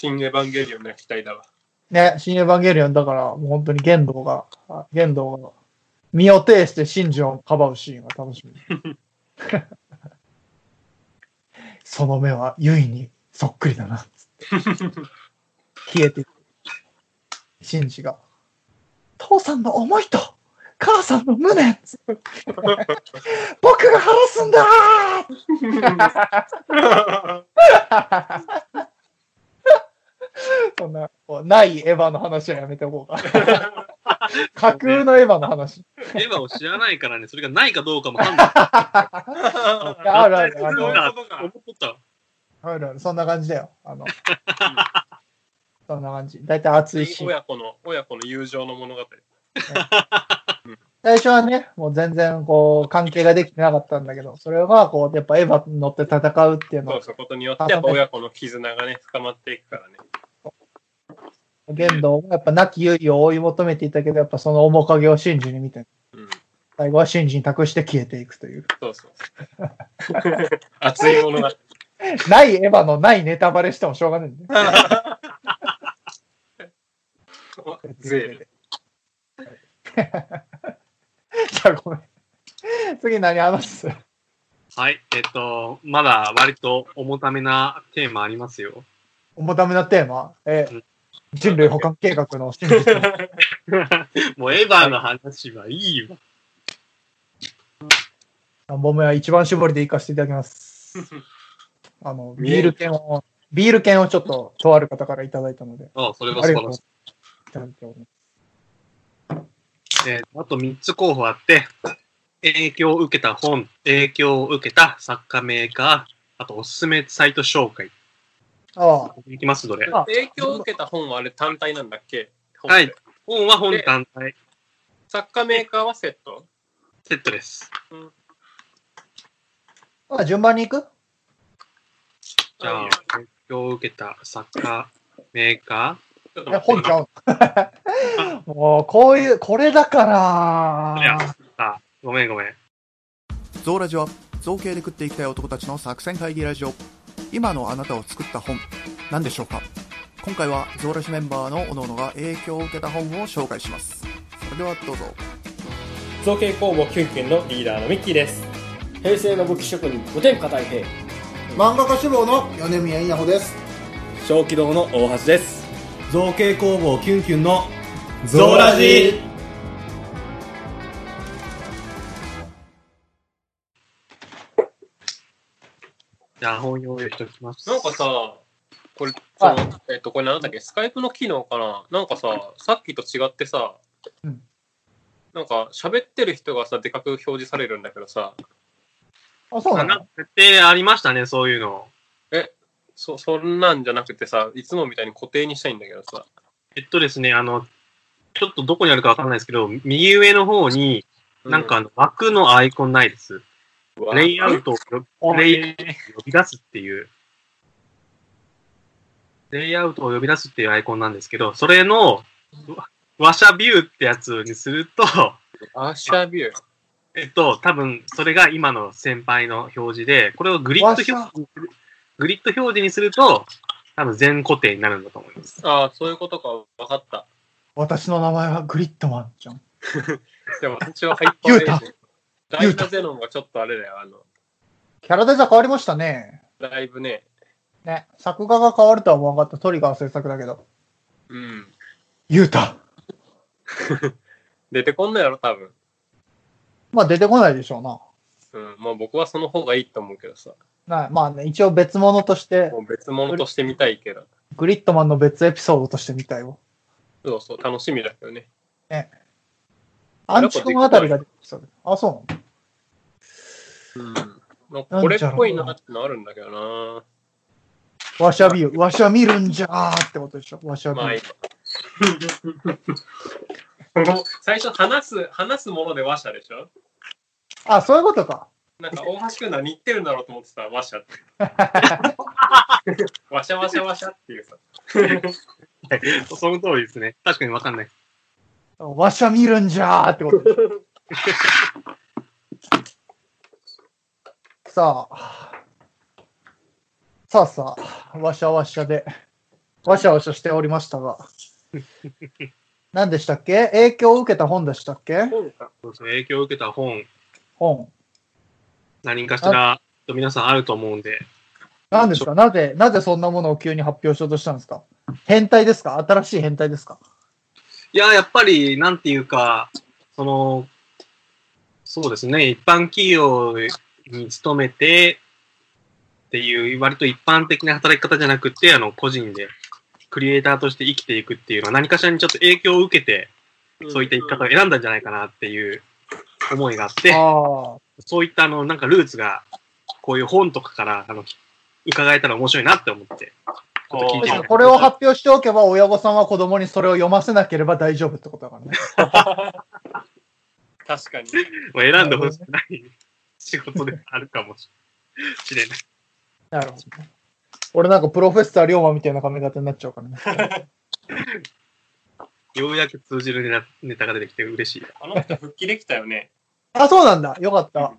新エヴァンゲリオンの期待だわ。ね、新エヴァンゲリオンだから、もう本当に玄道が、あ玄道が、身を挺して真珠をかばうシーンが楽しみ。その目はユイにそっくりだな。消えていく。シンジが、父さんの思いと、母さんの無念 僕が晴らすんだそんな、こうないエヴァの話はやめておこうか。架空のエヴァの話。エヴァを知らないからね、それがないかどうかも判断あるあるあるそういうことか思っとった。あるある、そんな感じだよ。あの、そんな感じ。だいたい熱いし。親子の、親子の友情の物語。最初はね、もう全然こう、関係ができてなかったんだけど、それがこう、やっぱエヴァに乗って戦うっていうのはそう、そうことによって、やっぱ親子の絆がね、深まっていくからね。玄道もやっぱ亡き結衣を追い求めていたけど、やっぱその面影を真珠に見て、うん。最後は真珠に託して消えていくという。そうそう。熱い物語。ないエヴァのないネタバレしてもしょうがないんだよ。ゼール。じゃあごめん。次何話す？はい、えっと、まだ割と重ためなテーマありますよ。重ためなテーマ？えうん人類保管計画の真実。もうエヴァの話はいいわ。3本目は一番絞りで行かせていただきます。あの、ビール券を、ビール券をちょっと、とある方からいただいたので、あそれは素晴らしい。いただいております。えーあと3つ候補あって、影響を受けた本、影響を受けた作家メーカー、あとおすすめサイト紹介。ああ、いきます、どれ。あ影響を受けた本はあれ単体なんだっけ？はい。本は本単体。作家メーカーはセット？セットです。あ順番に行く？じゃあ、影響を受けた作家メーカえ、ちょっと待って。本ちゃう？もう、こういう、これだかー。いやら、あ、ごめんごめん。ゾウラジは造形で食っていきたい男たちの作戦会議ラジオ今のあなたを作った本何でしょうか？今回はゾウラジメンバーの各々が影響を受けた本を紹介します。それではどうぞ。造形工房キュンキュンのリーダーのミッキーです。平成の武器職人五天下太平。漫画家志望の米宮稲穂です。小気道の大橋です。造形工房キュンキュンのゾーラジ。じあ、本用意しておきます。なんかさ、これ、はい。そのえっと、これなんだっけ、スカイプの機能かな？なんかさ、さっきと違ってさ、うん。なんか喋ってる人がさ、でかく表示されるんだけどさ、あ、そうなの？設定ありましたね、そういうの。そ、そんなんじゃなくてさ、いつもみたいに固定にしたいんだけどさ、えっとですね、あの、ちょっとどこにあるかわかんないですけど、右上の方に、なんかあの、枠のアイコンないです。レイアウトを呼レイ呼び出すっていう、レイアウトを呼び出すっていうアイコンなんですけど、それの、わワシャビューってやつにすると、ビュー。えっと、多分、それが今の先輩の表示で、これをグリッド表示にする、グリッド表示にすると、多分全固定になるんだと思います。ああ、そういうことか、わかった。私の名前はグリッドマンじゃん。でも、私はハイパーエイジライブゼノンがちょっとあれだよ、あの、キャラデザ変わりましたね。ライブね。ね、作画が変わるとは思わなかった。トリガー制作だけど。うん。ユータ。出てこんのやろ、多分。まあ出てこないでしょうな。うん。まあ僕はその方がいいと思うけどさ。なまあね、一応別物として、別物として見たいけど。グリッドマンの別エピソードとして見たいわ。そうそう、楽しみだけどね。アンチコンあたりが出てきそうで。あ、そうなの？うん。なんかこれっぽいなってのあるんだけどな。わしゃビュー。わしゃ見るんじゃーってことでしょ。わしゃビまあいいュー。もう最初話す、話すもので話者でしょ？あ、そういうことか。なんか大橋くん何言ってるんだろうと思ってた、話者って。わしゃわしゃわしゃっていうさ。その通りですね。確かにわかんない。わしゃ見るんじゃーってこと。さあ。さあさあ、わしゃわしゃで。わしゃわしゃしておりましたが。何でしたっけ？影響を受けた本でしたっけ？本か。そうですね影響を受けた本、本。何かしら、皆さんあると思うんで、何ですか？なぜ、なぜそんなものを急に発表しようとしたんですか？変態ですか？新しい変態ですか？いや、やっぱり、なんていうか、その、そうですね、一般企業に勤めてっていう、割と一般的な働き方じゃなくて、あの、個人で、クリエイターとして生きていくっていうのは何かしらにちょっと影響を受けて、そういった生き方を選んだんじゃないかなっていう思いがあって。そういったあの、なんかルーツが、こういう本とかから、あの、伺えたら面白いなって思って、ちょっと聞いてみたこれを発表しておけば、親御さんは子供にそれを読ませなければ大丈夫ってことだからね。確かに。まあ選んでほしくない仕事であるかもしれない。なるほどね。俺なんかプロフェッサー龍馬みたいな髪型になっちゃうからね。ようやく通じるネタネタが出てきて嬉しい。あの人復帰できたよね。あ、そうなんだ。よかった。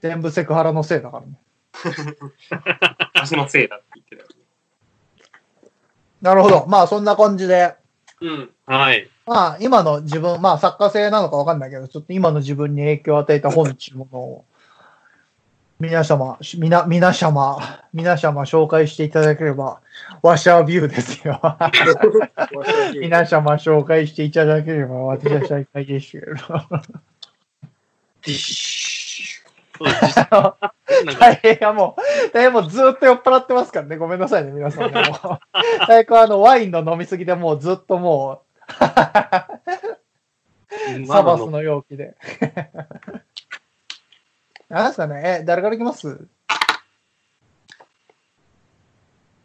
全部セクハラのせいだからね。私のせいだって言ってたよね。なるほど。まあそんな感じで、うん。はい。まあ今の自分、まあ作家性なのかわかんないけど、ちょっと今の自分に影響を与えた本っていうものを、皆様、みな、皆様、皆様紹介していただければ、ワシャービューですよ。皆様紹介していただければ、私は最下位ですけど。そうです実際なんか大変やもう、大変もうずっと酔っ払ってますからね。ごめんなさいね、皆さんね。もう大変あの、ワインの飲みすぎでもうずっともう、サバスの容器で。なんですかね？え、誰からいきます？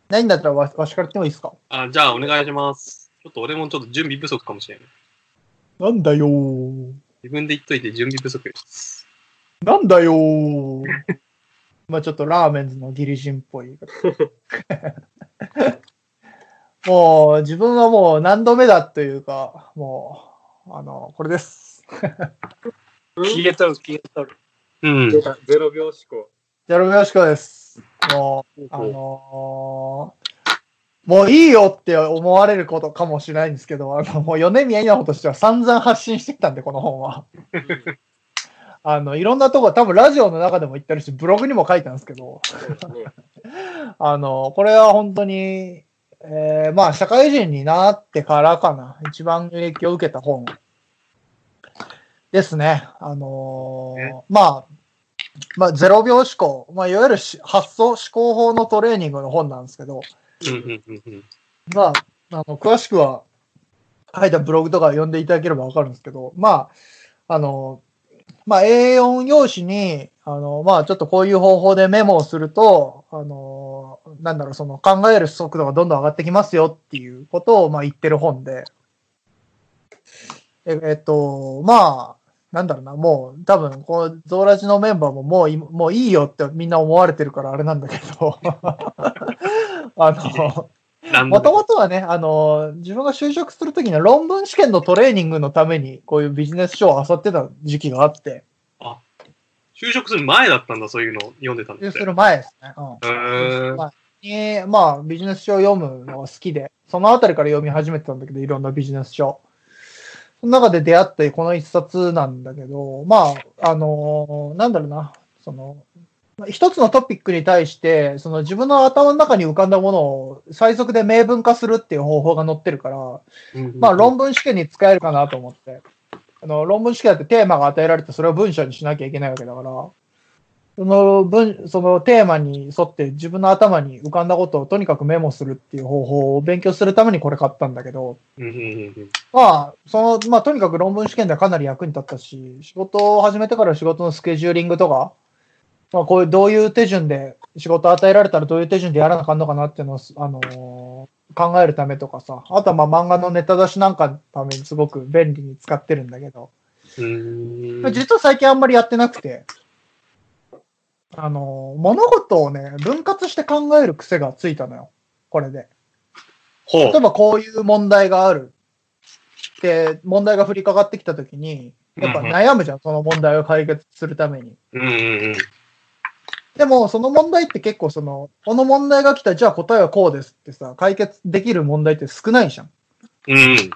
ないんだったらわわしから言ってもいいですか？あじゃあお願いします。ちょっと俺もちょっと準備不足かもしれない。なんだよー。自分で言っといて準備不足です。なんだよー。まあちょっとラーメンズのギリジンっぽい。もう自分はもう何度目だというか、もう、あの、これです。消えとる、消えとる。うん。ゼロ秒思考。ジャロメヨシコです。もう、あのーもういいよって思われることかもしれないんですけど、あの、もう米宮稲穂としては散々発信してきたんで、この本は。あの、いろんなとこ、多分ラジオの中でも言ってるし、ブログにも書いたんですけど。あの、これは本当に、えーまあ、社会人になってからかな、一番影響を受けた本ですね。あのーまあ、まあ、ゼロ秒思考、まあ、いわゆるし発想、思考法のトレーニングの本なんですけど。まあ、あの、詳しくは書いたブログとか読んでいただければわかるんですけど、まあ、あの、まあ、A4 用紙に、あの、まあ、ちょっとこういう方法でメモをすると、あの、なんだろう、その考える速度がどんどん上がってきますよっていうことを、まあ、言ってる本で、ええっと、まあ、なんだろうな、もう、多分、このゾーラジのメンバーももう、もういいよってみんな思われてるからあれなんだけど、あの、もともとはね、あの、自分が就職するときには論文試験のトレーニングのために、こういうビジネス書を漁ってた時期があって、就職する前だったんだ、そういうのを読んでたんです就職する前ですね。うん。まあ、にまあ、ビジネス書を読むのが好きで、そのあたりから読み始めてたんだけど、いろんなビジネス書。その中で出会ってこの一冊なんだけど、まあ、あのなんだろうな、その、まあ一つのトピックに対して、その自分の頭の中に浮かんだものを最速で明文化するっていう方法が載ってるから、まあ論文試験に使えるかなと思って。あの論文試験だってテーマが与えられてそれを文章にしなきゃいけないわけだから、その文、そのテーマに沿って自分の頭に浮かんだことをとにかくメモするっていう方法を勉強するためにこれ買ったんだけど、まあ、その、まあとにかく論文試験ではかなり役に立ったし、仕事を始めてから仕事のスケジューリングとか、まあこういうどういう手順で仕事与えられたらどういう手順でやらなあかんのかなっていうのを、あのー考えるためとかさ、あとはまあ漫画のネタ出しなんかのためにすごく便利に使ってるんだけど、うーん実は最近あんまりやってなくて、あのー物事をね、分割して考える癖がついたのよ。これで。ほ例えばこういう問題がある。で、問題が降りかかってきたときに、やっぱ悩むじゃん、その問題を解決するために。う。うんうんうん。でも、その問題って結構その、この問題が来た、じゃあ答えはこうですってさ、解決できる問題って少ないじゃん。うん。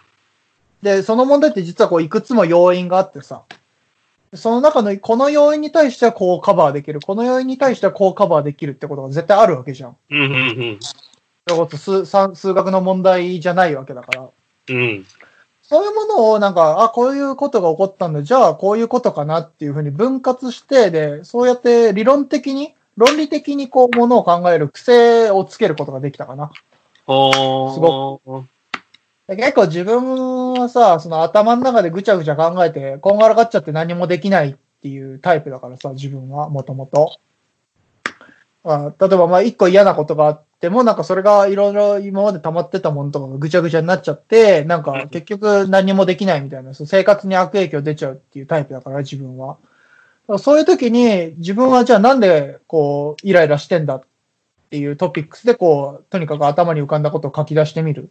で、その問題って実はこう、いくつも要因があってさ、その中の、この要因に対してはこうカバーできる、この要因に対してはこうカバーできるってことが絶対あるわけじゃん。うん。うん。それこそ数算数学の問題じゃないわけだから。うん。そういうものをなんか、あ、こういうことが起こったんだ、じゃあこういうことかなっていうふうに分割して、で、そうやって理論的に、論理的にこう、ものを考える癖をつけることができたかな。ほー。すごで結構自分はさ、その頭の中でぐちゃぐちゃ考えて、こんがらがっちゃって何もできないっていうタイプだからさ、自分は、もともと。あ例えば、まあ、一個嫌なことがあっても、なんかそれがいろいろ今まで溜まってたものとかがぐちゃぐちゃになっちゃって、なんか結局何もできないみたいな、そう生活に悪影響出ちゃうっていうタイプだから、自分は。そういう時に、自分はじゃあなんで、こう、イライラしてんだっていうトピックスで、こう、とにかく頭に浮かんだことを書き出してみる。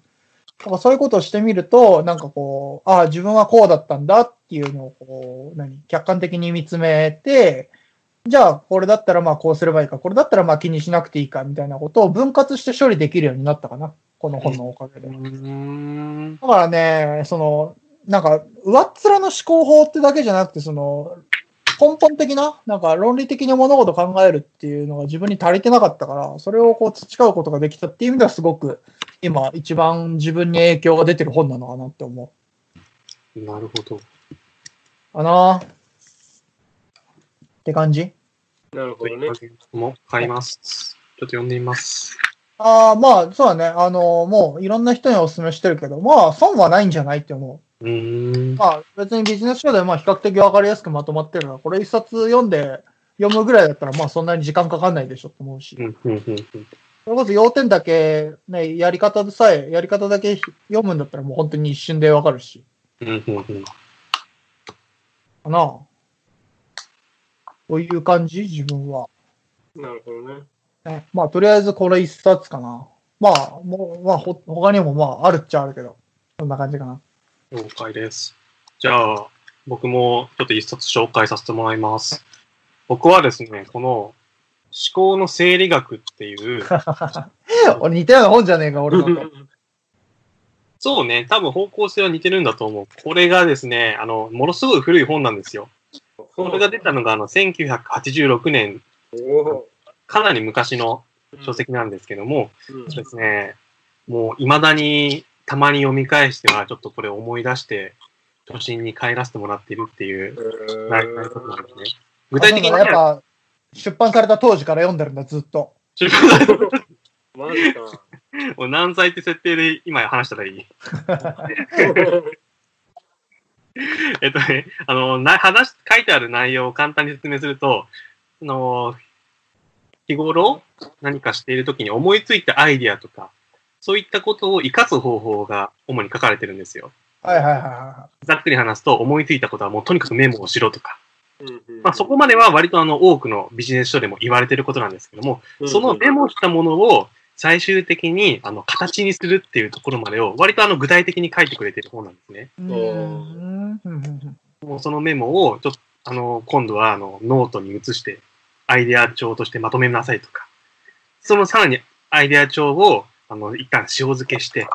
だからそういうことをしてみると、なんかこう、ああ、自分はこうだったんだっていうのを、こう、何、客観的に見つめて、じゃあ、これだったらまあこうすればいいか、これだったらまあ気にしなくていいか、みたいなことを分割して処理できるようになったかな。この本のおかげで。だからね、その、なんか、上っ面の思考法ってだけじゃなくて、その、根本的な、なんか論理的に物事を考えるっていうのが自分に足りてなかったから、それをこう培うことができたっていう意味ではすごく、今一番自分に影響が出てる本なのかなって思なるほど。う。かなって感じ？なるほどね。もう買います。ちょっと読んでみます。ああ、まあ、そうだね。あの、もういろんな人にお勧めしてるけど、まあ、損はないんじゃないって思う。うーん。まあ別にビジネス書でまあ比較的わかりやすくまとまってるから、これ一冊読んで読むぐらいだったらまあそんなに時間かかんないでしょと思うしう。ん、うん、うん。うんそれこそ要点だけ、ね、やり方でさえ、やり方だけ読むんだったらもう本当に一瞬でわかるし。うん、うん、うん。かなこういう感じ？自分は。なるほどね。ね、まあとりあえずこれ一冊かな。まあ、もう、まあほ、他にもまああるっちゃあるけど、そんな感じかな。了解です。じゃあ、僕もちょっと一冊紹介させてもらいます。僕はですね、この思考の整理学っていう、俺似たような本じゃねえか、俺のと。そうね、多分方向性は似てるんだと思う。これがですね、あの、ものすごい古い本なんですよ。これが出たのが、あの、1986年、おかなり昔のー書籍なんですけども、うんそうですね、もう未だにたまに読み返しては、ちょっとこれを思い出して、初心に帰らせてもらっているっていう、ななることなんですね。具体的にやっぱ、出版された当時から読んでるんだ、ずっと。出版された マジか。もう何歳って設定で今話したらいい。えっとね、あの、な話、書いてある内容を簡単に説明すると、あの、日頃何かしているときに思いついたアイディアとか、そういったことを活かす方法が主に書かれてるんですよ。はいはいはいはざっくり話すと、思いついたことはもうとにかくメモをしろとか、うんうんまあそこまでは割とあの多くのビジネス書でも言われてることなんですけども、そのメモしたものを最終的にあの形にするっていうところまでを割とあの具体的に書いてくれてる本なんですね。い。うんうんうんもうそのメモをちょっとあの今度はあのノートに移してアイデア帳としてまとめなさいとか、そのさらにアイデア帳をあの一旦塩漬けして、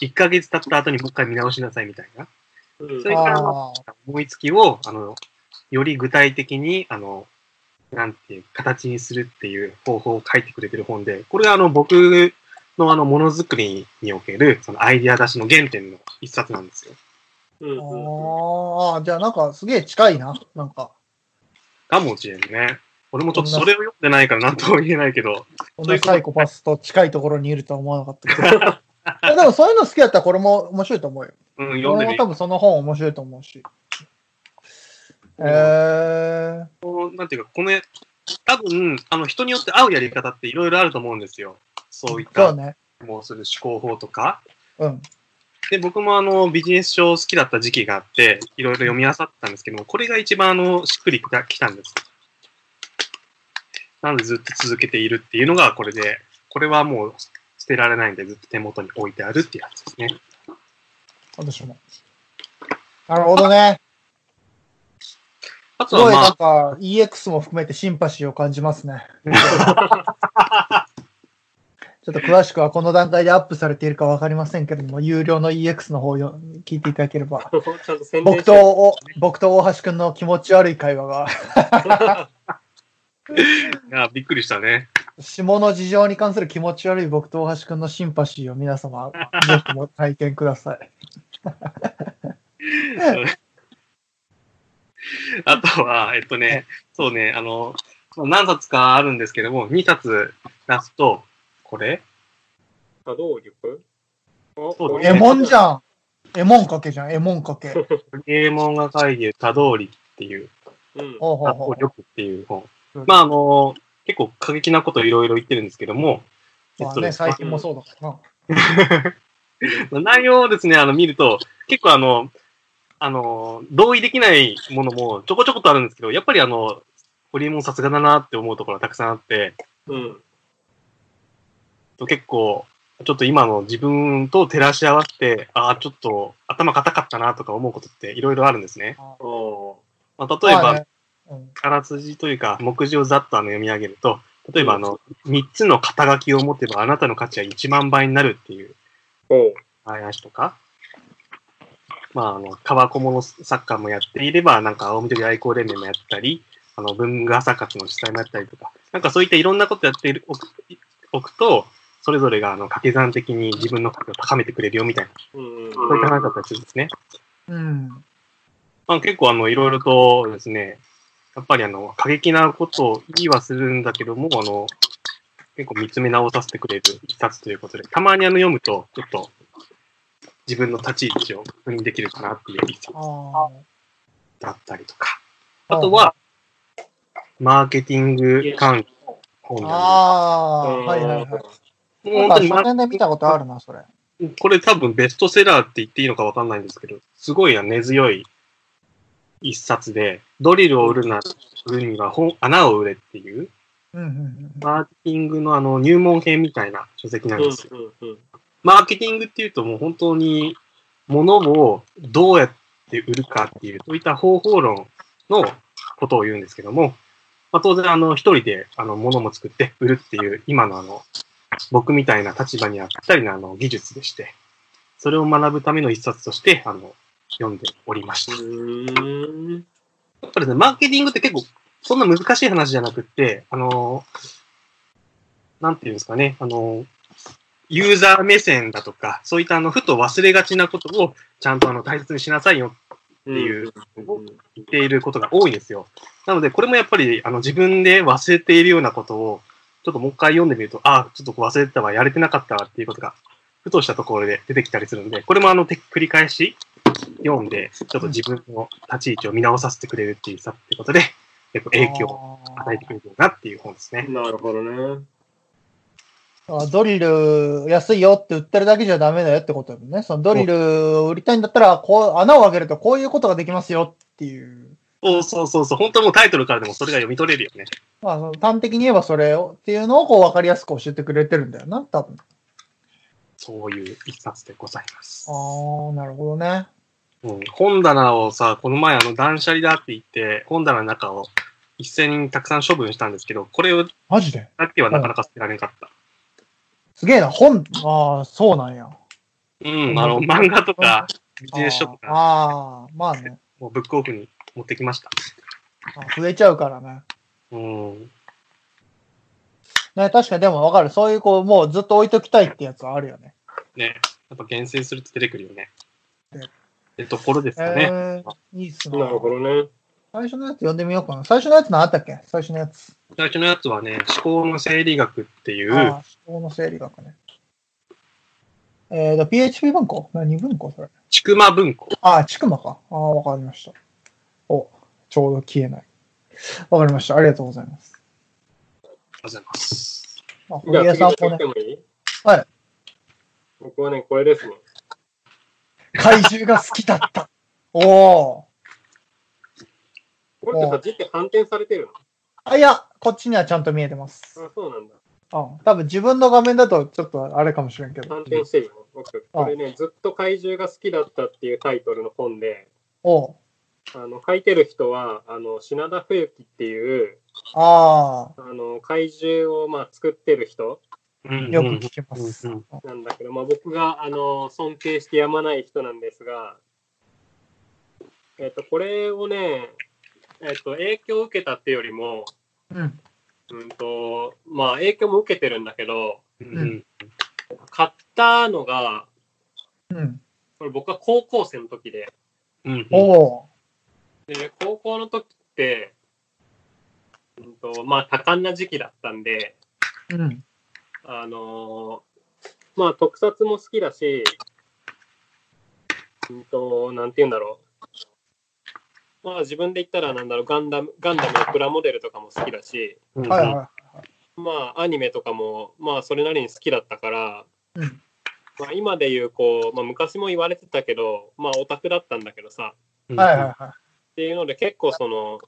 1ヶ月経った後にもう一回見直しなさいみたいな。うんそれから思いつきを、あの、より具体的に、あの、なんていう、形にするっていう方法を書いてくれてる本で、これがあの、僕のあの、ものづくりにおける、そのアイディア出しの原点の一冊なんですよ。ああ、じゃあなんかすげえ近いな。なんか、かもしれんね。俺もちょっとそれを読んでないから何とも言えないけど、こんなサイコパスと近いところにいるとは思わなかったけど。でもそういうの好きだったらこれも面白いと思うよ。うん、読んでみ俺も多分その本面白いと思うし。えー、こうなんていうか、この、多分、あの、人によって合うやり方っていろいろあると思うんですよ。そういった、ね。もうする思考法とか。うん。で、僕もあの、ビジネス書好きだった時期があって、いろいろ読み漁ったんですけども、これが一番あの、しっくりきたんです。なのでずっと続けているっていうのがこれで、これはもう捨てられないんでずっと手元に置いてあるっていうやつですね。私も。なるほどね。あとはますごいなんあ、か EX も含めてシンパシーを感じますね。ちょっと詳しくはこの段階でアップされているかわかりませんけれども、有料の EX の方をよ聞いていただければ、僕とお、僕と大橋くんの気持ち悪い会話が、いやびっくりしたね。下の事情に関する気持ち悪い僕と大橋くんのシンパシーを皆様、ぜひも体験ください。あとは、えっとね、そうね、あの、何冊かあるんですけども、2冊出すと、これ？波動力？そうエモンじゃん。エモンかけじゃん、エモンかけ。ゲーモンが書いてる多動力っていう、うん。ほうほうほう多動力っていう本。うんまあ、あの、結構過激なことをいろいろ言ってるんですけども、まあね、最近もそうだからな。内容をですね、あの、見ると、結構あの、あの、同意できないものもちょこちょことあるんですけど、やっぱりあの、ホリエモンさすがだなって思うところがたくさんあって、うん。結構、ちょっと今の自分と照らし合わせて、ああ、ちょっと頭固かったなとか思うことっていろいろあるんですね。おまあ、例えば、まあねうんあらすじというか、目次をざっとあの読み上げると、例えばあの、3つの肩書きを持てばあなたの価値は1万倍になるっていうおう。話とか、まあ、あの、川小物サッカーもやっていれば、なんか青緑愛好連盟もやったり、あの、文具朝活の主催もやったりとか、なんかそういったいろんなことやっているおくおくと、それぞれがあの掛け算的に自分の価値を高めてくれるよみたいな、うん。そういった話だったりするんですね。うん。まあ、結構あの、いろいろとですね、やっぱりあの、過激なことを言いはするんだけども、あの、結構見つめ直させてくれる一冊ということで、たまにあの読むと、ちょっと自分の立ち位置を確認できるかなっていう一だったりとか。あとは、マーケティング関係の本あ。なんああー、はいはいはい。です。もうなんか本当にマ書店で見たことあるな、それ。これ多分ベストセラーって言っていいのかわかんないんですけど、すごい根強い一冊で、ドリルを売るな、売るには本穴を売れっていう、うんうんうん。マーケティングのあの入門編みたいな書籍なんうんですよ。うんうん。マーケティングっていうともう本当に物をどうやって売るかっていう、そういった方法論のことを言うんですけども、まあ、当然あの一人であの物も作って売るっていう今のあの僕みたいな立場にはぴったりなあの技術でして、それを学ぶための一冊としてあの読んでおりました。やっぱりね、マーケティングって結構、そんな難しい話じゃなくって、あの、なんていうんですかね、あの、ユーザー目線だとか、そういったあの、ふと忘れがちなことを、ちゃんとあの、大切にしなさいよっていううん。言っていることが多いんですよ。なので、これもやっぱり、あの、自分で忘れているようなことを、ちょっともう一回読んでみると、ああ、ちょっと忘れてたわ、やれてなかったわっていうことが、ふとしたところで出てきたりするので、これもあの、て繰り返し読んで、ちょっと自分の立ち位置を見直させてくれるっていうさってことで、結構影響を与えてくれるなっていう本ですね。なるほどね。あドリル安いよって売ってるだけじゃダメだよってことだもんね。そのドリルを売りたいんだったら、こう、穴を開けるとこういうことができますよっていう。そうそうそうそう、本当もうタイトルからでもそれが読み取れるよね。まあ、端的に言えばそれをっていうのをこう分かりやすく教えてくれてるんだよな、多分。そういう一冊でございますあ。あ、なるほどね。うん、本棚をさ、この前あの断捨離だって言って、本棚の中を一斉にたくさん処分したんですけど、これをマジで？だけはなかなか捨てられなかった。すげえな、本、ああ、そうなんや。うん、あの、漫画とか、ビジネス書とか、ああ、まあね。もうブックオフに持ってきました。あ増えちゃうからね。うん。ね、確かにでも分かる。そういうこう、もうずっと置いときたいってやつはあるよね。ね。やっぱ厳選すると出てくるよね。でってところですかね。えー、いいっすね。なるほどね。最初のやつ読んでみようかな。最初のやつ何あったっけ？最初のやつ。最初のやつはね、思考の整理学っていう、ああ、思考の整理学ね。えーと、PHP 文庫？何文庫？それ。ちくま文庫。ああ、ちくまか。ああ、わかりました。お、ちょうど消えない。わかりました。ありがとうございます。ありがとうございます。あ、堀江さんもねもいい？はい。僕はね、これですね。怪獣が好きだった。おお。これってさ、実際反転されてるあ、いや、こっちにはちゃんと見えてます。のあ、そうなんだ。うん。多分自分の画面だとちょっとあれかもしれんけど。反転してるよね。僕、これね、ずっと怪獣が好きだったっていうタイトルの本で、おうあの、書いてる人は、あの、品田冬樹っていう、ああの、怪獣を、まあ、作ってる人あ、よく聞きます。うんなんだけど、まあ、僕が、あの、尊敬してやまない人なんですが、えっ、と、これをね、えっ、と、影響を受けたっていうよりも、うん。うんと、まあ、影響も受けてるんだけど、うん買ったのが、うん。これ僕は高校生の時で、うんおお。で、高校の時って、うんと、まあ、多感な時期だったんで、うん。あのーまあ、特撮も好きだし、うんと、なんて言うんだろう。まあ、自分で言ったら、なんだろう、ガンダム、ガンダムのプラモデルとかも好きだし、うん。はいはまあ、アニメとかも、まあ、それなりに好きだったから、うん。まあ、今で言う、こう、まあ、昔も言われてたけど、まあ、オタクだったんだけどさ、い。はいはいはっていうので結構その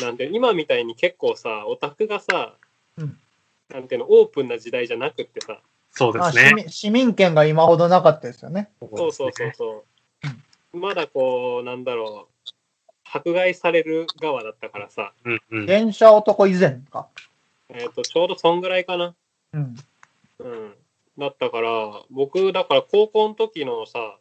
なんて今みたいに結構さオタクがさ、うん。なんていうのオープンな時代じゃなくってさ。い。そうですね。まあ市民市民権が今ほどなかったですよね。そうそうそうそうまだこうなんだろう迫害される側だったからさ、うんうん電車男以前か？えー、とちょうどそんぐらいかなうん。うんだったから僕だから高校の時のさ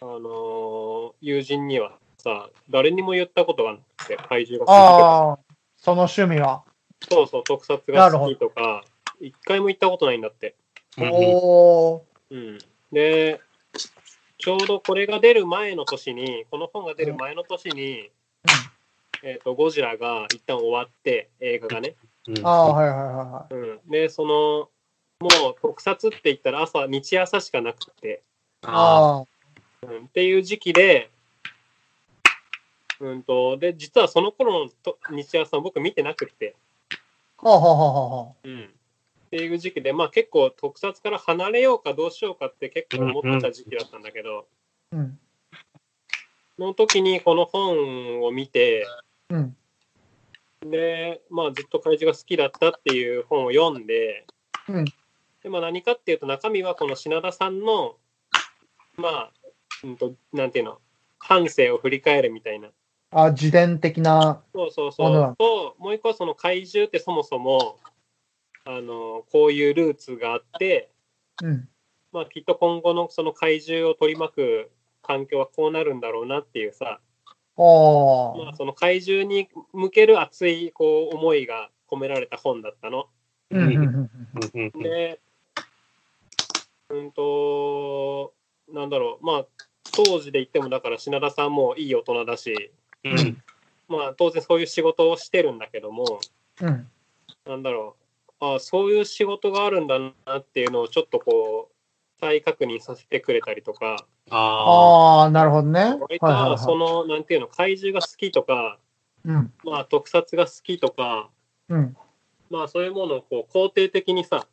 あのー友人にはさ誰にも言ったことがなくて怪獣が好きとかああ、その趣味は。そうそう特撮が好きとか一回も言ったことないんだっておお。うん、で、ちょうどこれが出る前の年に、この本が出る前の年に、えっ、と、ゴジラが一旦終わって、映画がね。うんああ、はいはいはいはうん。で、その、もう特撮って言ったら朝、日朝しかなくて、い。ああうん、っていう時期で、うんと、で、実はその頃のと日朝僕見てなくて、あ。はあはあはあはあ。うん。っていう時期で、まあ結構特撮から離れようかどうしようかって結構思ってた時期だったんだけど、うん。の時にこの本を見て、うん。で、まあずっと怪獣が好きだったっていう本を読んで、うんでまあ何かっていうと中身はこの品田さんの、まあ、うんと、なんていうの、半生を振り返るみたいな。あ、自伝的な。そうそうそう。と、もう一個はその怪獣ってそもそも、あの、こういうルーツがあって、うん。まあきっと今後のその怪獣を取り巻く環境はこうなるんだろうなっていうさ、まあ、その怪獣に向ける熱いこう思いが込められた本だったの。うんうんうんうん。うんうんで、うんと、なんだろう、まあ、当時で言っても、だから品田さんもいい大人だし、うんまあ、当然そういう仕事をしてるんだけども、うん。なんだろう、あそういう仕事があるんだなっていうのをちょっとこう、再確認させてくれたりとか、あああ、なるほどね。はい割はいはい。とその、なんていうの、怪獣が好きとか、うん。まあ、特撮が好きとか、うん。まあ、そういうものをこう肯定的にさ、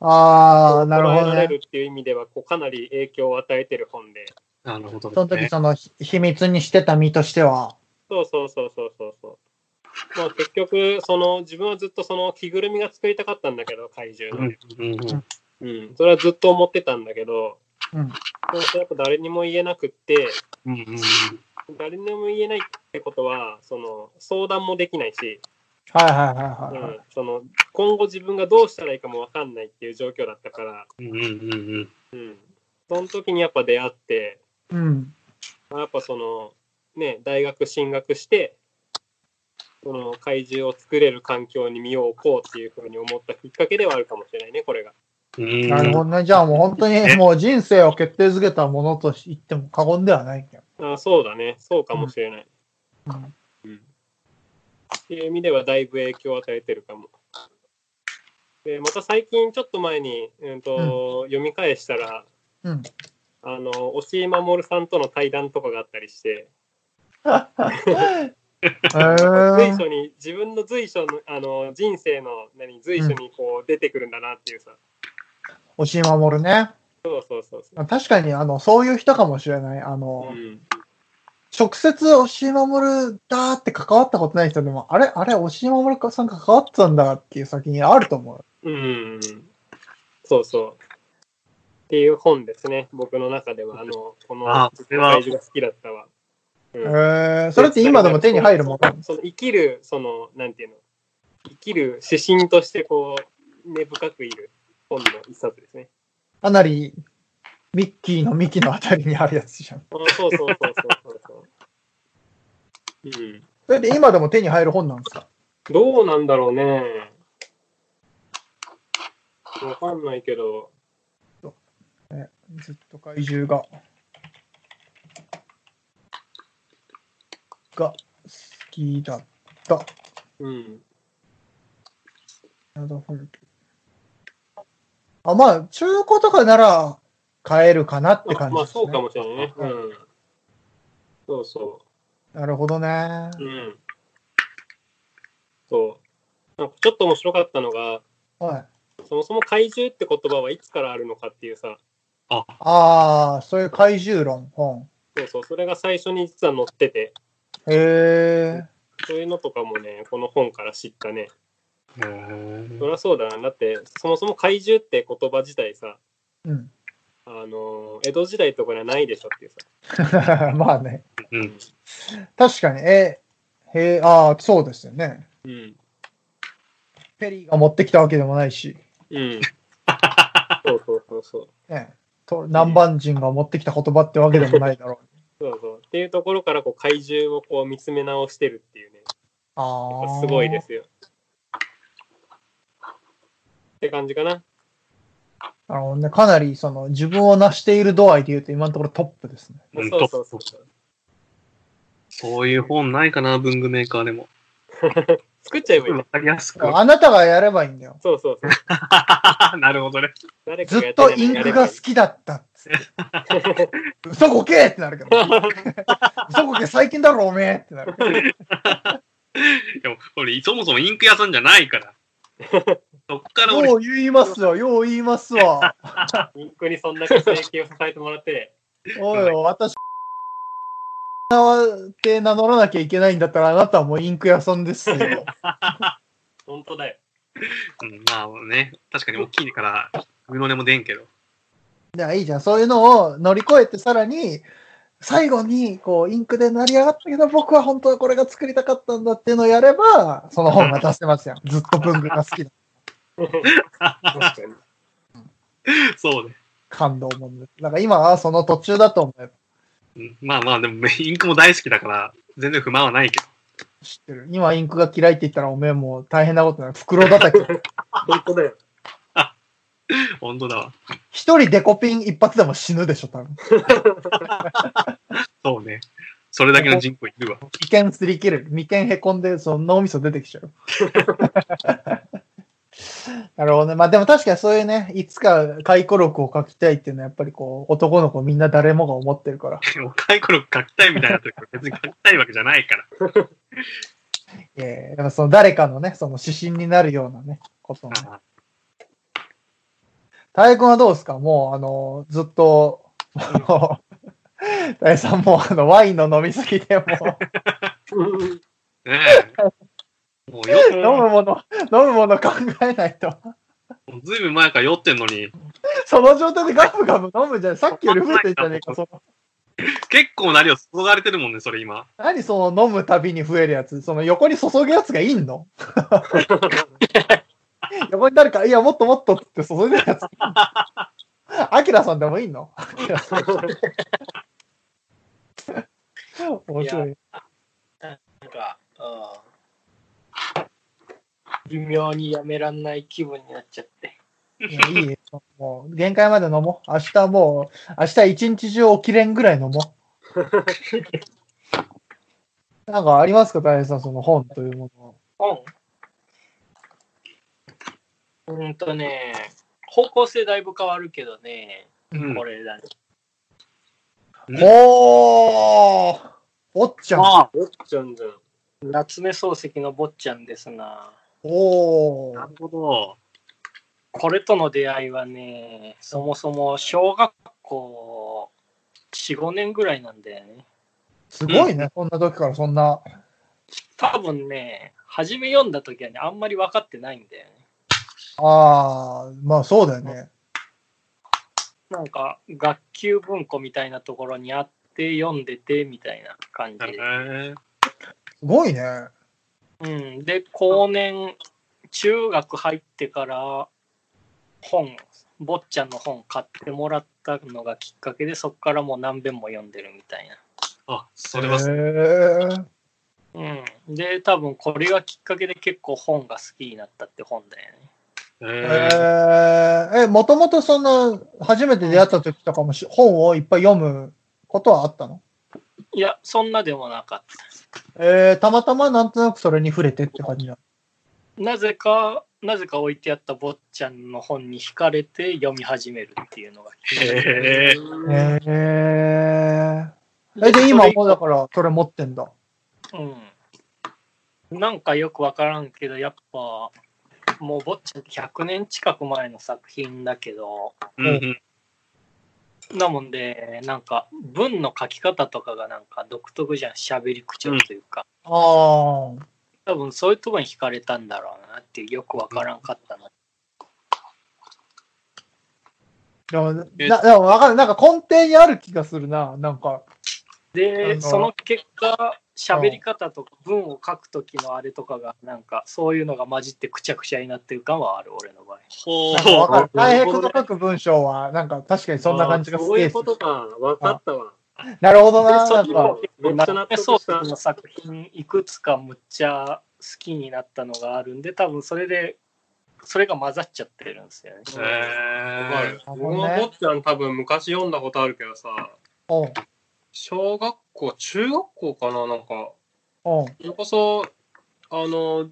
ああ、なるほどね。捉えられるっていう意味ではこう、かなり影響を与えてる本で、あ、なるほどそのですね。時そのひ秘密にしてた身としては。そうそうそうそうそうそう。まあ結局、その自分はずっとその着ぐるみが作りたかったんだけど、怪獣の。うんうん。それはずっと思ってたんだけど、うん。それやっぱ誰にも言えなくって、うんうん誰にも言えないってことは、その相談もできないし、はいはいはいはいその今後自分がどうしたらいいかもわかんないっていう状況だったから、うんうんうんうん。その時にやっぱ出会って、うん。まあやっぱその、ね、大学進学して、その怪獣を作れる環境に身を置こうっていうふうに思ったきっかけではあるかもしれないね、これが。うん。なるほどね。じゃあもう本当にもう人生を決定づけたものと言っても過言ではないけど。あそうだね、そうかもしれない。うんうんっていう意味ではだいぶ影響を与えてるかも。で、また最近ちょっと前に、うんと読み返したら、うん。あの、押井守さんとの対談とかがあったりして、へ 随ー所に、自分の随所の、あの、人生の、何、随所にこう出てくるんだなっていうさ。押井守ね。そうそうそうそう。確かに、あの、そういう人かもしれない。あの、うん、直接押井守だって関わったことない人でも、あれあれ、押井守さん関わってたんだっていう先にあると思う。うん。そうそう。っていう本ですね。僕の中では、あの、この、あそれは怪獣が好きだったわ。っえうんー、それって今でも手に入るものその生きる、その、なんていうの、生きる指針として、こう、根深くいる本の一冊ですね。かなり、ミッキーのミキのあたりにあるやつじゃん。あそうそうそうそうそうそう。うん。それって今でも手に入る本なんですか？どうなんだろうね。わかんないけど、ずっと怪獣が。が好きだった。うん。なるほどあ、まあ、中古とかなら買えるかなって感じまあ、ですね。そうかもしれないね。うん。そうそなるほどね。う。うん。そう。なんかちょっと面白かったのが、はい。そもそも怪獣って言葉はいつからあるのかっていうさ、ああ、そういう怪獣論、本。そうそう、それが最初に実は載ってて、へえ。そういうのとかもね、この本から知ったね。そりゃそうだな。だって、そもそも怪獣って言葉自体さ、うん。あの、江戸時代とかにはないでしょっていうさ。まあね。うん。確かに、え、へえ、ああ、そうですよね。うん。ペリーが持ってきたわけでもないし、うん。そうそうそうそう。ね。と南蛮人が持ってきた言葉ってわけでもないだろう。そうそう。っていうところからこう怪獣をこう見つめ直してるっていうね。ああ。すごいで。すよ。って感じかな。あのね、かなりその自分を成している度合いで言うと今のところトップですね。うんそうそうそう。そういう本ないかな、文具メーカーでも。作っちゃえばいいわね。かりやすく。あなたがやればいいんだよ。そうそうそう。なるほどね。ずっとインクが好きだったっつって。嘘こけってなるけど。嘘こけ最近だろおめえってなる。でも、俺、そもそもインク屋さんじゃないから。そっから俺、よう言いますわ、よう言いますわ。インクにそんだけ請求を支えてもらって、おいおい、私、って名乗らなきゃいけないんだったら、あなたはもうインク屋さんですよ。本当だよ。うん、まあね、確かに大きいから、上の根も出んけど。じゃあいいじゃん。そういうのを乗り越えて、さらに、最後に、こう、インクで成り上がったけど、僕は本当はこれが作りたかったんだっていうのをやれば、その本が出せますよ。ずっと文具が好きだ。確かに。そうね。感動もんで。だから今はその途中だと思う。うんまあまあ、でも、インクも大好きだから、全然不満はないけど。知ってる。今インクが嫌いって言ったら、おめえもう大変なことになる。袋叩き。本当だよ。本当だわ。一人デコピン一発でも死ぬでしょ、多分。そうね。それだけの人口いるわ。眉間すり切る。眉間へこんで、その脳みそ出てきちゃう。なるほどね。まあでも確かにそういうね、いつか回顧録を書きたいっていうのはやっぱりこう、男の子みんな誰もが思ってるから。若い頃書きたいみたいな時は別に書きたいわけじゃないから。ええでもその誰かのね、その指針になるようなね、ことをね。あ大君はどうですか？もう、あの、ずっと、あの、大さんもあの、ワインの飲みすぎでもう、ねえ。もうよ、飲むもの、飲むもの考えないと。ずいぶん前から酔ってんのに、その状態でガブガブ飲むじゃん。さっきより増えてんじゃねえか。その結構な量注がれてるもんね、それ今。何その飲むたびに増えるやつ？その横に注ぐやつがいんの？横に誰か、いや、もっともっとって注いでるやつ。アキラさんでもいいの？アキラさん。面白い。なんか、うん微妙にやめらんない気分になっちゃって。いやいいよ。もう、限界まで飲もう。明日もう、明日一日中起きれんぐらい飲もう。なんかありますか大変さん、その本というもの。本？うんとね、方向性だいぶ変わるけどね、うんこれだね。おーおっちゃん。ああ、おっちゃんじゃん。夏目漱石の坊ちゃんですな。おーなるほど。これとの出会いはね、そもそも小学校4、5年ぐらいなんだよね。すごいね、そんな時からそんな。多分ね、初め読んだ時はね、あんまり分かってないんだよね。ああ、まあそうだよね。なんか学級文庫みたいなところにあって読んでてみたいな感じで。へすごいね。うん、で、後年、中学入ってから本、坊ちゃんの本買ってもらったのがきっかけで、そこからもう何遍も読んでるみたいな。あ、それはす、へーうん、で、多分これがきっかけで結構本が好きになったって本だよね。へえーー、え、もともとそんな、初めて出会った時とかもし本をいっぱい読むことはあったの？いや、そんなでもなかった。えー、たまたまなんとなくそれに触れてって感じだ。なぜか、なぜか置いてあった坊ちゃんの本に惹かれて読み始めるっていうのが。へーへえー。え、で、今もうだから、それ持ってんだ。うん。なんかよくわからんけど、やっぱ、もう坊ちゃんって100年近く前の作品だけど、うんうんなもんで、なんか文の書き方とかがなんか独特じゃん、喋り口調というか。ああ。多分そういうところに惹かれたんだろうなっていうよくわからんかったな。でも、な、でもわかる。なんか根底にある気がするな。なんか。あで、のその結果、喋り方とか文を書くときのあれとかが、なんかそういうのが混じってくちゃくちゃになってる感はある、俺の場合。ほ。う大変の書く文章は、なんか確かにそんな感じがすげえそういうことか。わかったわ。なるほどでな。なんかそれも、めっちゃ納得したそうの作品いくつかむっちゃ好きになったのがあるんで、多分それで、それが混ざっちゃってるんですよね。へわかるー僕も坊ちゃん多分昔読んだことあるけどさ、小学校、中学校かななんか、それこそ、あの、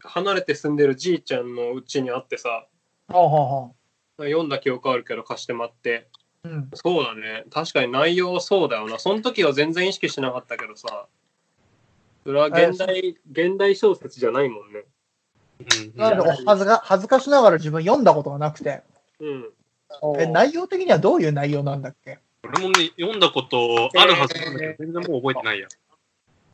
離れて住んでるじいちゃんのうちにあってさ、ほうほうほ読んだ記憶あるけど貸してもらって。う。うん。そうだね。確かに内容そうだよな。その時は全然意識しなかったけどさ、それは現代、現代小説じゃないもんね。うんなんで恥ずか、恥ずかしながら自分読んだことがなくて。うん。え、内容的にはどういう内容なんだっけ？俺もね、読んだことあるはずなんだけど、全然もう覚えてないや。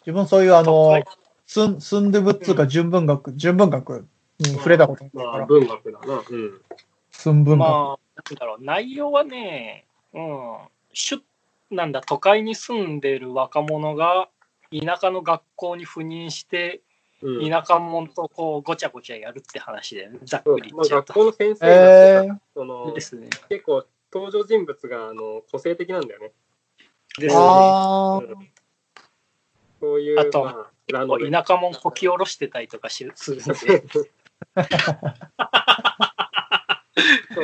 自分そういうあのはい、すん、すんでぶっつうか純文学、純文学に触れたことないまあ、から、文学だな。うん。純文学。まあ、なんだろう、内容はね、うん、しゅなんだ、都会に住んでる若者が田舎の学校に赴任して、うん。田舎者とこうごちゃごちゃやるって話で、ざっくり言っちゃうと。学校の先生えが、そのですね。結構登場人物があの個性的なんだよね。ー、ですね。あーそういう、あとまあ、田舎者こき下ろしてたりとかしするんで、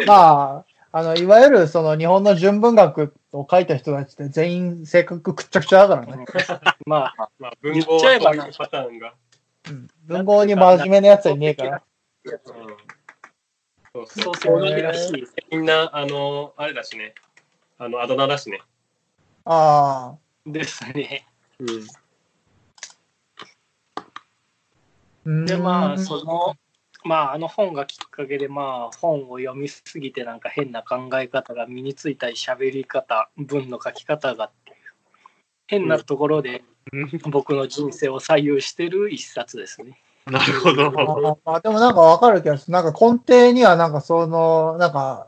まあ、あの、いわゆるその日本の純文学を書いた人たちって全員性格くっちゃくちゃだからね。まあ、まあ、文豪はいうパターンが。うん文豪に真面目なやつはいねえから。うんそうそそううそうらしい。みんな、あの、あれだしね。あの、あだ名だしね。あですね。うん。あ。うんで、まあ、その、まあ、あの本がきっかけで、まあ、本を読みすぎて、なんか変な考え方が身についたり、喋り方、文の書き方がっていう、変なところで僕の人生を左右してる一冊ですね。なるほど。あまあ、でもなんかわかる気がする。なんか根底にはなんかその、なんか、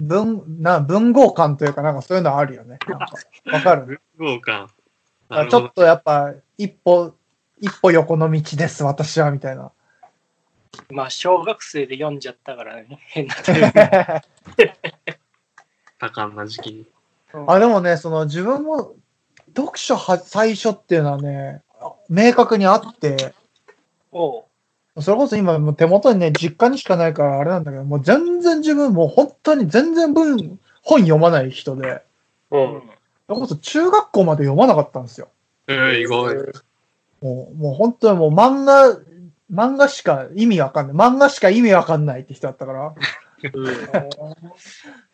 文、な文豪感というかなんかそういうのあるよね。わかる？そうか。あちょっとやっぱ一歩、一歩横の道です、私は、みたいな。まあ、小学生で読んじゃったからね、変なというか。多感な時期に。あ、でもね、その自分も読書は最初っていうのはね、明確にあって、おうそれこそ今もう手元にね、実家にしかないからあれなんだけど、もう全然自分もう本当に全然文、本読まない人で、う。うんんそれこそ中学校まで読まなかったんですよ。えー、意外。もう、もう本当にもう漫画、漫画しか意味わかんない。漫画しか意味わかんないって人だったから。うん。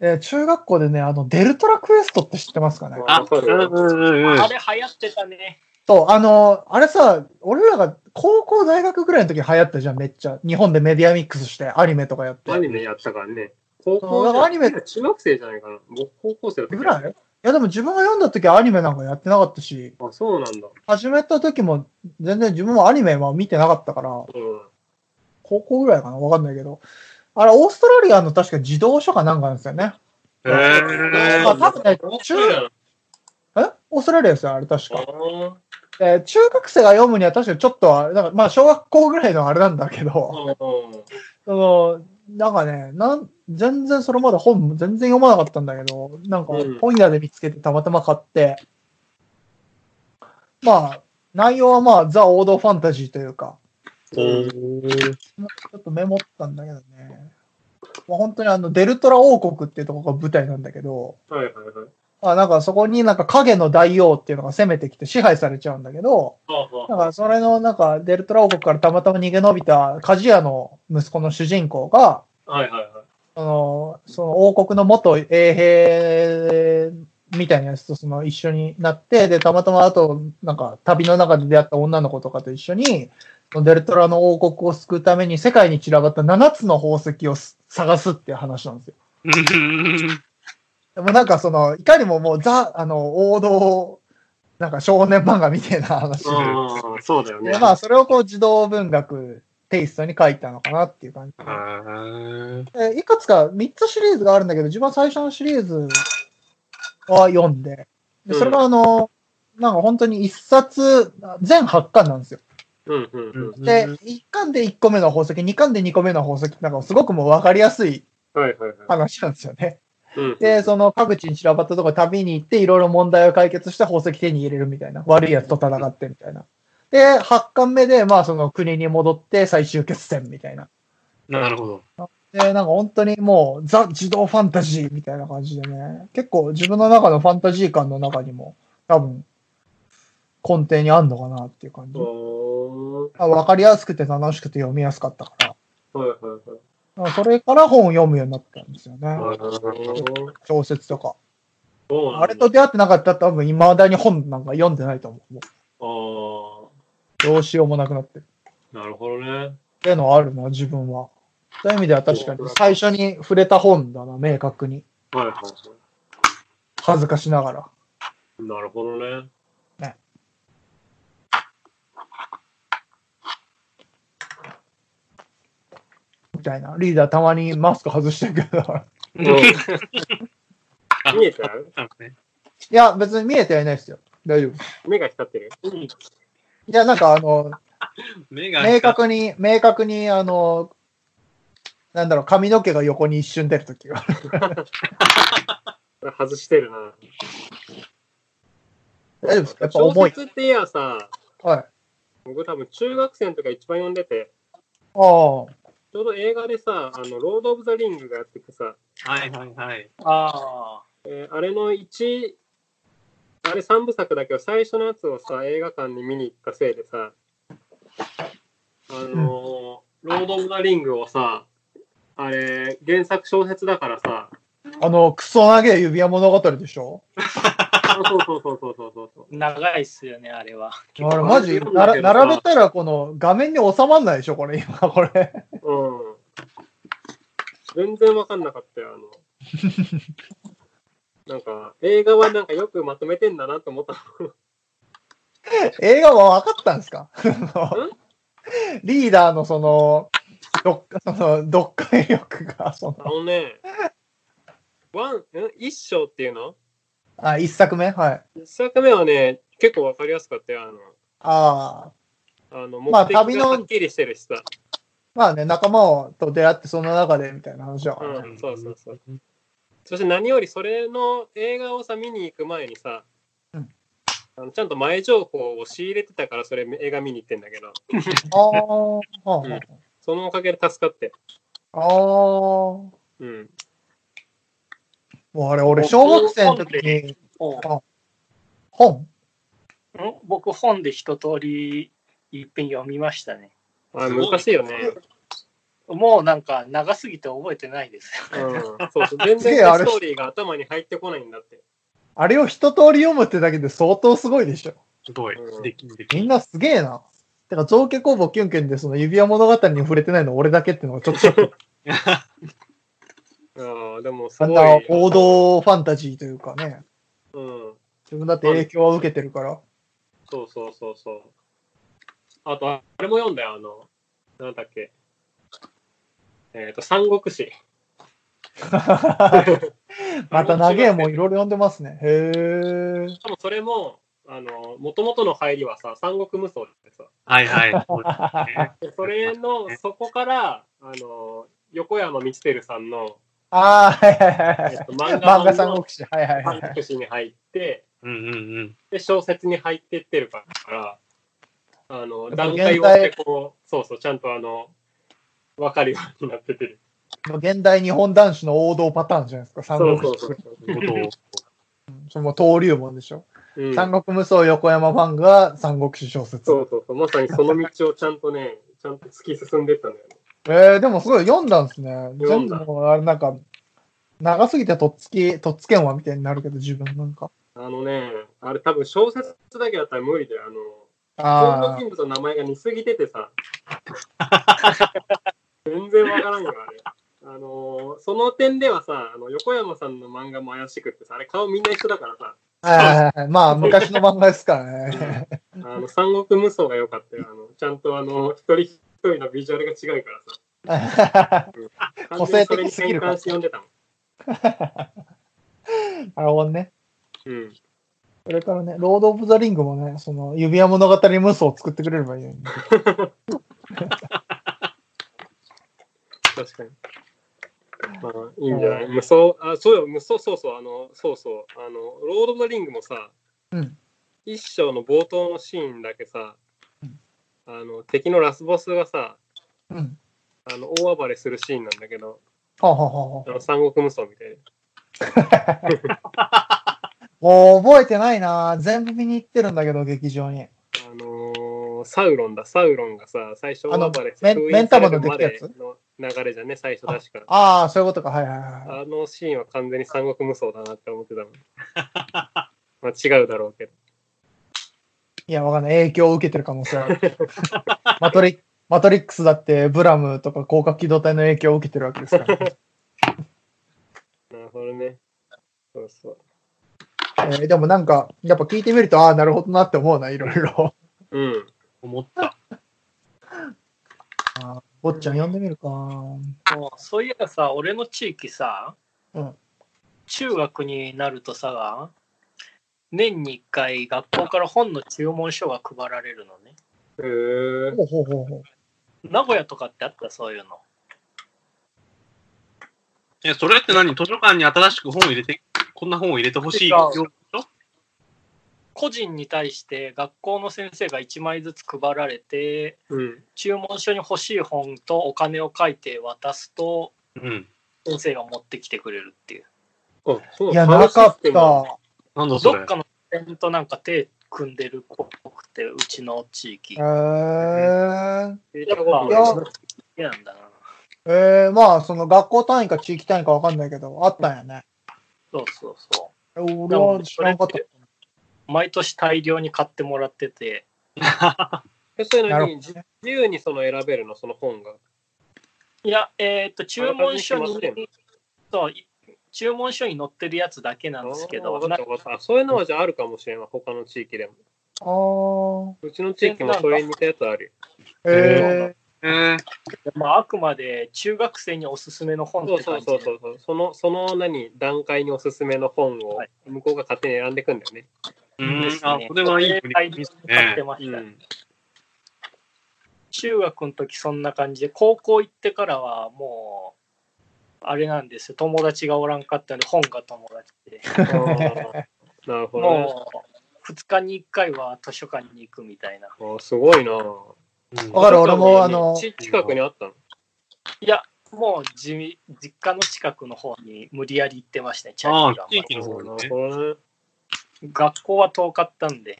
えー中学校でね、あの、デルトラクエストって知ってますかね？あ、うんうんうんあれ流行ってたね。そう、あの、あれさ、俺らが高校大学ぐらいの時流行ったじゃん、めっちゃ。日本でメディアミックスして、アニメとかやって。アニメやったからね。高校だからアニメ中学生じゃないかな。僕高校生だったぐらい？いや、でも自分が読んだ時はアニメなんかやってなかったし、あ、そうなんだ。始めた時も全然自分もアニメは見てなかったから、うん。高校ぐらいかな？わかんないけど。あれ、オーストラリアの確か自動書かなんかなんですよね。えーまあ多分ね、中面白いなオーストラリアですよ、あれ確あか。ーえー中学生が読むには確かにちょっとは、なんかまあ小学校ぐらいのあれなんだけど、うんその、なんかね、なん、全然それまで本全然読まなかったんだけど、なんかうん。本屋で見つけてたまたま買って、まあ、内容はまあザ・王道ファンタジーというか、うん。ちょっとメモったんだけどね。まあ、本当にあの、デルトラ王国っていうところが舞台なんだけど、はいはいはい。あなんかそこになんか影の大王っていうのが攻めてきて支配されちゃうんだけど、なんかそれのなんかデルトラ王国からたまたま逃げ延びた鍛冶屋の息子の主人公が、あはいはいはい。その、その王国の元衛兵みたいなやつとその一緒になって、で、たまたまあと、なんか旅の中で出会った女の子とかと一緒に、デルトラの王国を救うために世界に散らばった7つの宝石をす探すっていう話なんですよ。でもなんかその、いかにももうザ、あの、王道、なんか少年漫画みたいな話で。うん、そうだよね。でまあ、それをこう児童文学テイストに書いたのかなっていう感じ。いくつか3つシリーズがあるんだけど、自分は最初のシリーズは読んで、でそれがあの、なんか本当に1冊、全8巻なんですよ。うんうんうん。で、1巻で1個目の宝石、2巻で2個目の宝石、なんかすごくもう分かりやすいはいはいはい。話なんですよね。うんで、その各地に散らばったところ旅に行って、いろいろ問題を解決して宝石手に入れるみたいな。悪いやつと戦ってみたいな。で、8巻目で、まあその国に戻って最終決戦みたいな。なるほど。で、なんか本当にもう、ザ・自動ファンタジーみたいな感じでね、結構自分の中のファンタジー感の中にも、多分、根底にあんのかなっていう感じ。わかりやすくて楽しくて読みやすかったから。はいはいはい。あそれから本を読むようになったんですよね。小説とか。あれと出会ってなかったら多分未だに本なんか読んでないと思う。もあうどうしようもなくなってる。あ、なるほどね。っていうのはあるな、自分は。そういう意味では確かに最初に触れた本だな、明確に。はいはいは恥ずかしながら。い。なるほどね。みたいな。リーダーたまにマスク外してるけど。うん見えちゃうあのねいや、別に見えてはいないですよ。大丈夫。目が光ってる？いや、なんかあの、目が明確に、明確に、あの、なんだろう、髪の毛が横に一瞬出るときが。外してるな。大丈夫ですか？やっぱ小重い。説っていやさ、はい。僕多分中学生の時が一番読んでて、ああ。ちょうど映画でさ、あの、ロード・オブ・ザ・リングがやっててさ、はいはいはい。あえーあれの1、あれ3部作だけど、最初のやつをさ、映画館に見に行ったせいでさ、あのーロード・オブ・ザ・リングをさ、あれ、原作小説だからさ、あの、クソ長い指輪物語でしょ？そうそうそうそうそうそうそう。あ、長いっすよね、あれは。あれマジ、なら並べたらこの画面に収まんないでしょこれ、今、これ。うん。全然わかんなかったよ、あの。なんか、映画はなんかよくまとめてんだなと思ったの。映画は分かったんですか？リーダーのその、どっその、読解力が、そあの、のね、ワン、ん一章っていうの？あ、一作目？はい。一作目はね、結構わかりやすかったよ。あの、ああ。あのまあ目的旅のがはっきりしてるしさ。まあね、仲間をと出会ってその中でみたいな話だからね。うん、そうそうそう。そして何よりそれの映画をさ、見に行く前にさ、うんあのちゃんと前情報を仕入れてたから、それ映画見に行ってんだけど、ああ、はあうんそのおかげで助かって。ああ。もうん。うあれ、俺、小学生の時に、お本？ん？僕、本で一通り一遍読みましたね。あ難しいよね。もうなんか長すぎて覚えてないですよ。うん。そうそう。全然ストーリーが頭に入ってこないんだって。あれを一通り読むってだけで相当すごいでしょ。すごいうん。できできみんなすげえな。てか、造形工房キュンキュンでその指輪物語に触れてないの俺だけっていうのがちょっと。ああ、でもすご。あんない王道ファンタジーというかね。うん。自分だって影響は受けてるから。そうそうそうそう。あと、あれも読んだよ、あの、なんだっけ。えっ、と、三国志。また長えもんいろいろ読んでますね。へえ。しかもそれも、あの、もともとの入りはさ、三国無双でさ、はいはい。それの、そこから、あの、横山光輝さんの、ああ、はいはいはいはい。えっと、漫漫画画の三国志。はいはいはい三。国志に入って、うんうんうん。で、小説に入ってってるから、あの、段階を追ってこう、そうそう、ちゃんとあの、わかるようになっててる。現代日本男子の王道パターンじゃないですか。三そう国志。そうそう。なるほどそれも登竜門でしょ。うん三国無双横山ファンが三国志小説。そうそうそう。まさにその道をちゃんとね、ちゃんと突き進んでったんだよね。えー、でもすごい読んだんですね。読んだ全部あれなんか、長すぎてとっつき、とっつけんわみたいになるけど、自分なんか。あのね、あれ多分小説だけだったら無理だよ。あの、登場あ人物の名前が似すぎててさ。全然わからんよ、あれ。あのーその点ではさ、あの横山さんの漫画も怪しくってさ、あれ顔みんな一緒だからさ、あ、はいはいはいまあ、昔の漫画ですからね。あの三国無双が良かったよ。あのちゃんとあの一人一人のビジュアルが違うからさ。個性的すぎる完全にそれに変換して読んでたもん。なるほどね。うん。それからね、ロード・オブ・ザ・リングもね、その、指輪物語無双を作ってくれればいいのに。確かに。まあ、いいんじゃない？無双、あ、そうよ、無双、そうそう、あの、そうそう、あの、ロード・オブ・ザ・リングもさ、うん一章の冒頭のシーンだけさうん、あの、敵のラスボスがさ、うん。あの、大暴れするシーンなんだけど、はあ、はあはあはあの三国無双みたいで。あ、もう覚えてないな全部見に行ってるんだけど、劇場に。あのーサウロンだ、サウロンがさ、最初あの大暴れメンタモのされるまでできたやつの流れじゃね、最初確か。ああ、そういうことか。はいはいはい。あのシーンは完全に三国無双だなって思ってたもん。まあ違うだろうけど。いや、わかんない。影響を受けてる可能性ある。マトリマトリックスだって、ブラムとか広角機動隊の影響を受けてるわけですから、ねなるほどね。そうそう。えーでもなんか、やっぱ聞いてみると、ああ、なるほどなって思うな、いろいろ。うん。思った。あー坊っちゃん読んでみるか。もうそういえばさ、俺の地域さ、うん中学になるとさ、年に1回学校から本の注文書が配られるのね。へえほうほうほうほう。名古屋とかってあった？そういうの。え、それって何？図書館に新しく本を入れて、こんな本を入れてほしいよ。個人に対して学校の先生が1枚ずつ配られて、うん。注文書に欲しい本とお金を書いて渡すと、うん。先生が持ってきてくれるっていう。あ、そういや、なかった。なんだそれどっ。かの点となんか手組んでるっぽくて、うちの地域。えー、やんだな。えー、まあ、その学校単位か地域単位かわかんないけど、あったんやね。そうそうそえ俺は知らんかった。う。毎年大量に買ってもらってて、え、そういうのに自由にその選べるの、その本が。いや、えっ、と、注文書に、そう、い注文書に載ってるやつだけなんですけど。そういうのはじゃああるかもしれんわ、他の地域でも。あうちの地域もそれに似たやつあるよ。ー、ええー、まあ、あくまで中学生におすすめの本っそうそうて感じそうそうそう。その、その何、段階におすすめの本をはい向こうが勝手に選んでくんだよね。うんね。あそれはいい大量に買ってね。ました、うん。中学の時そんな感じで、高校行ってからはもう、あれなんですよ、友達がおらんかったんで、本が友達で。なるほどね。もう、2日に1回は図書館に行くみたいな。あーすごいな。うんわかる俺もあのち近くにあったの？いや、もうじ実家の近くの方に無理やり行ってましたね、チャリが地域の方なにね。学校は遠かったんで、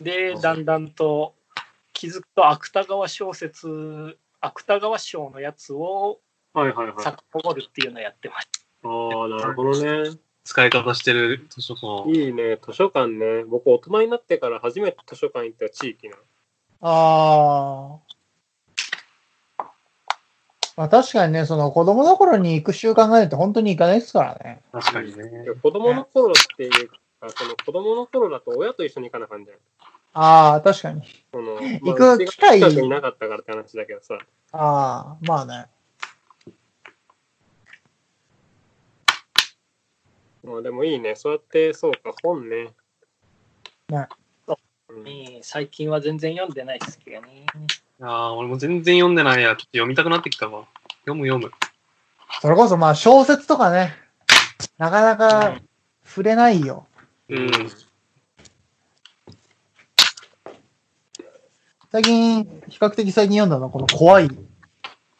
で、だんだんと気づくと芥川小説、芥川賞のやつをはいはいはい。遡るっていうのをやってましああ、なるほどね。使い方してる図書館。いいね、図書館ね。僕、大人になってから初めて図書館行った地域な。ああ。まあ確かにね、その子供の頃に行く習慣がないと本当に行かないですからね。確かにね。子供の頃っていうか、その子供の頃だと親と一緒に行かなあかんじゃん。ああ、確かに。その、まあ、行く機会になかったからって話だけどさ。ああ、まあね。まあでもいいね。そうやって、そうか、本ね。ね。うん、最近は全然読んでないですけどね。ああ、俺も全然読んでないや。ちょっと読みたくなってきたわ。読む読む。それこそまあ小説とかね、なかなか触れないよ。うん。最近、比較的最近読んだのはこの怖い、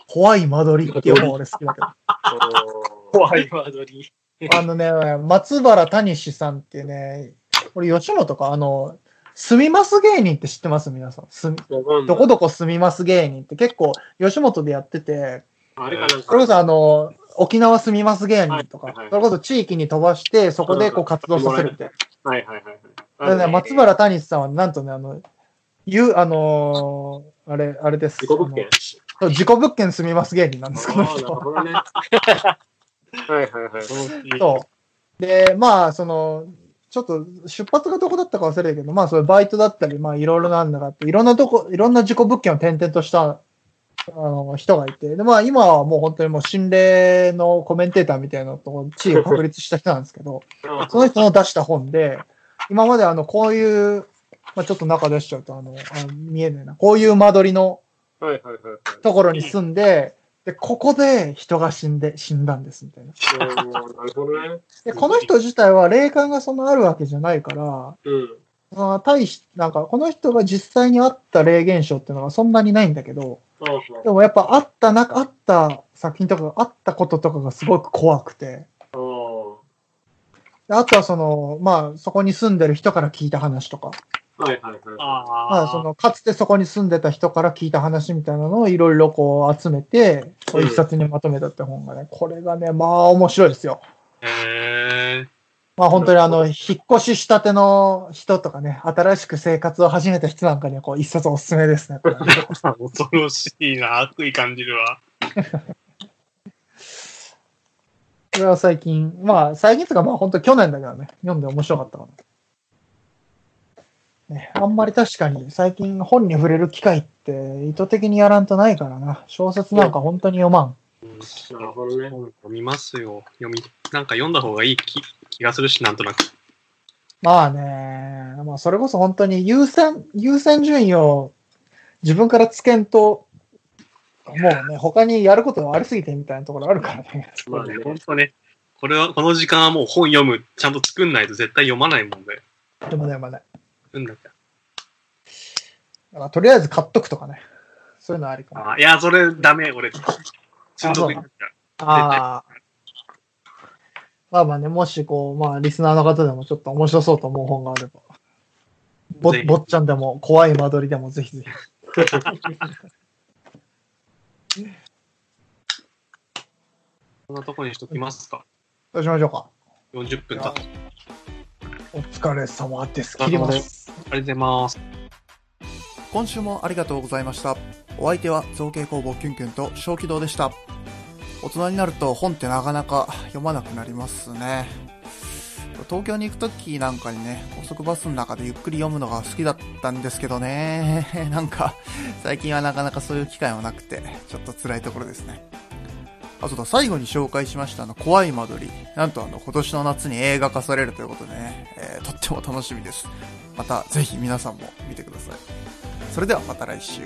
怖い間取りっていう本俺好きだけど。怖いワードリあのね、松原谷志さんっていうね、これ吉本か、あの、住みます芸人って知ってます？皆さん。すどこどこ住みます芸人って。結構吉本でやってて、あれかな。それこそあの、沖縄住みます芸人とか。それこそ地域に飛ばして、そこでこう活動させるみたいはいはいはいね、松原谷志さんはなんとね、あの、ゆう、あのーあれ、あれです。自己物件？自己物件住みます芸人なんです、この人。ね。はいはいはい。そう。で、まあ、その、ちょっと出発がどこだったか忘れたけど、まあ、そういうバイトだったり、まあ、いろいろなんだかって、いろんなとこ、いろんな自己物件を転々とした、あの、人がいて、で、まあ、今はもう本当にもう心霊のコメンテーターみたいなとこ、地位を確立した人なんですけど、その人の出した本で、今まであの、こういう、まあ、ちょっと中出しちゃうと、あの、あ見えねえな、こういう間取りの。ところに住んで、で、ここで人が死んで、死んだんです、みたいな。うんなるほどね。で、この人自体は霊感がそんなあるわけじゃないから、うん。まあ、対し、なんか、この人が実際にあった霊現象っていうのがそんなにないんだけど、でもやっぱあったな、あった作品とか、あったこととかがすごく怖くて、あとはその、まあ、そこに住んでる人から聞いた話とか、はいはいはい。あまあ、その、かつてそこに住んでた人から聞いた話みたいなのをいろいろこう集めて、こう一冊にまとめたって本がね、これがね、まあ面白いですよ。へえ。まあ本当にあの、引っ越ししたての人とかね、新しく生活を始めた人なんかにはこう一冊おすすめですね。これね恐ろしいな。悪意感じるわ。これは最近、まあ最近とかまあ本当去年だけどね、読んで面白かったかな。ね、あんまり確かに最近本に触れる機会って意図的にやらんとないからな。小説なんか本当に読まん。なるほどね。読みますよ。読み、なんか読んだ方がいい気気がするし、なんとなく。まあね、まあそれこそ本当に優先、優先順位を自分からつけんと、もうね、他にやることがありすぎてみたいなところあるからね。まあね。本当ね。これは、この時間はもう本読む、ちゃんと作んないと絶対読まないもんで。でもね、まあね。うんだって。だからとりあえず買っとくとかね。そういうのありかも。あいや、それダメ、俺。中毒になっちゃうああ。まあまあね、もしこう、まあリスナーの方でもちょっと面白そうと思う本があれば。ぼぼっちゃんでも、怖い間取りでもぜひぜひ。こんなとこにしときますか。どうしましょうか。40分経った。あお疲れ様です。切ります。りがとうございます。今週もありがとうございました。お相手は造形工房キュンキュンと小気道でした。大人になると本ってなかなか読まなくなりますね。東京に行くときなんかにね、高速バスの中でゆっくり読むのが好きだったんですけどね。なんか、最近はなかなかそういう機会もなくて、ちょっと辛いところですね。あ、そうだ、最後に紹介しましたあの、怖い間取り。なんとあの、今年の夏に映画化されるということでね、えーとっても楽しみです。また、ぜひ皆さんも見てください。それではまた来週。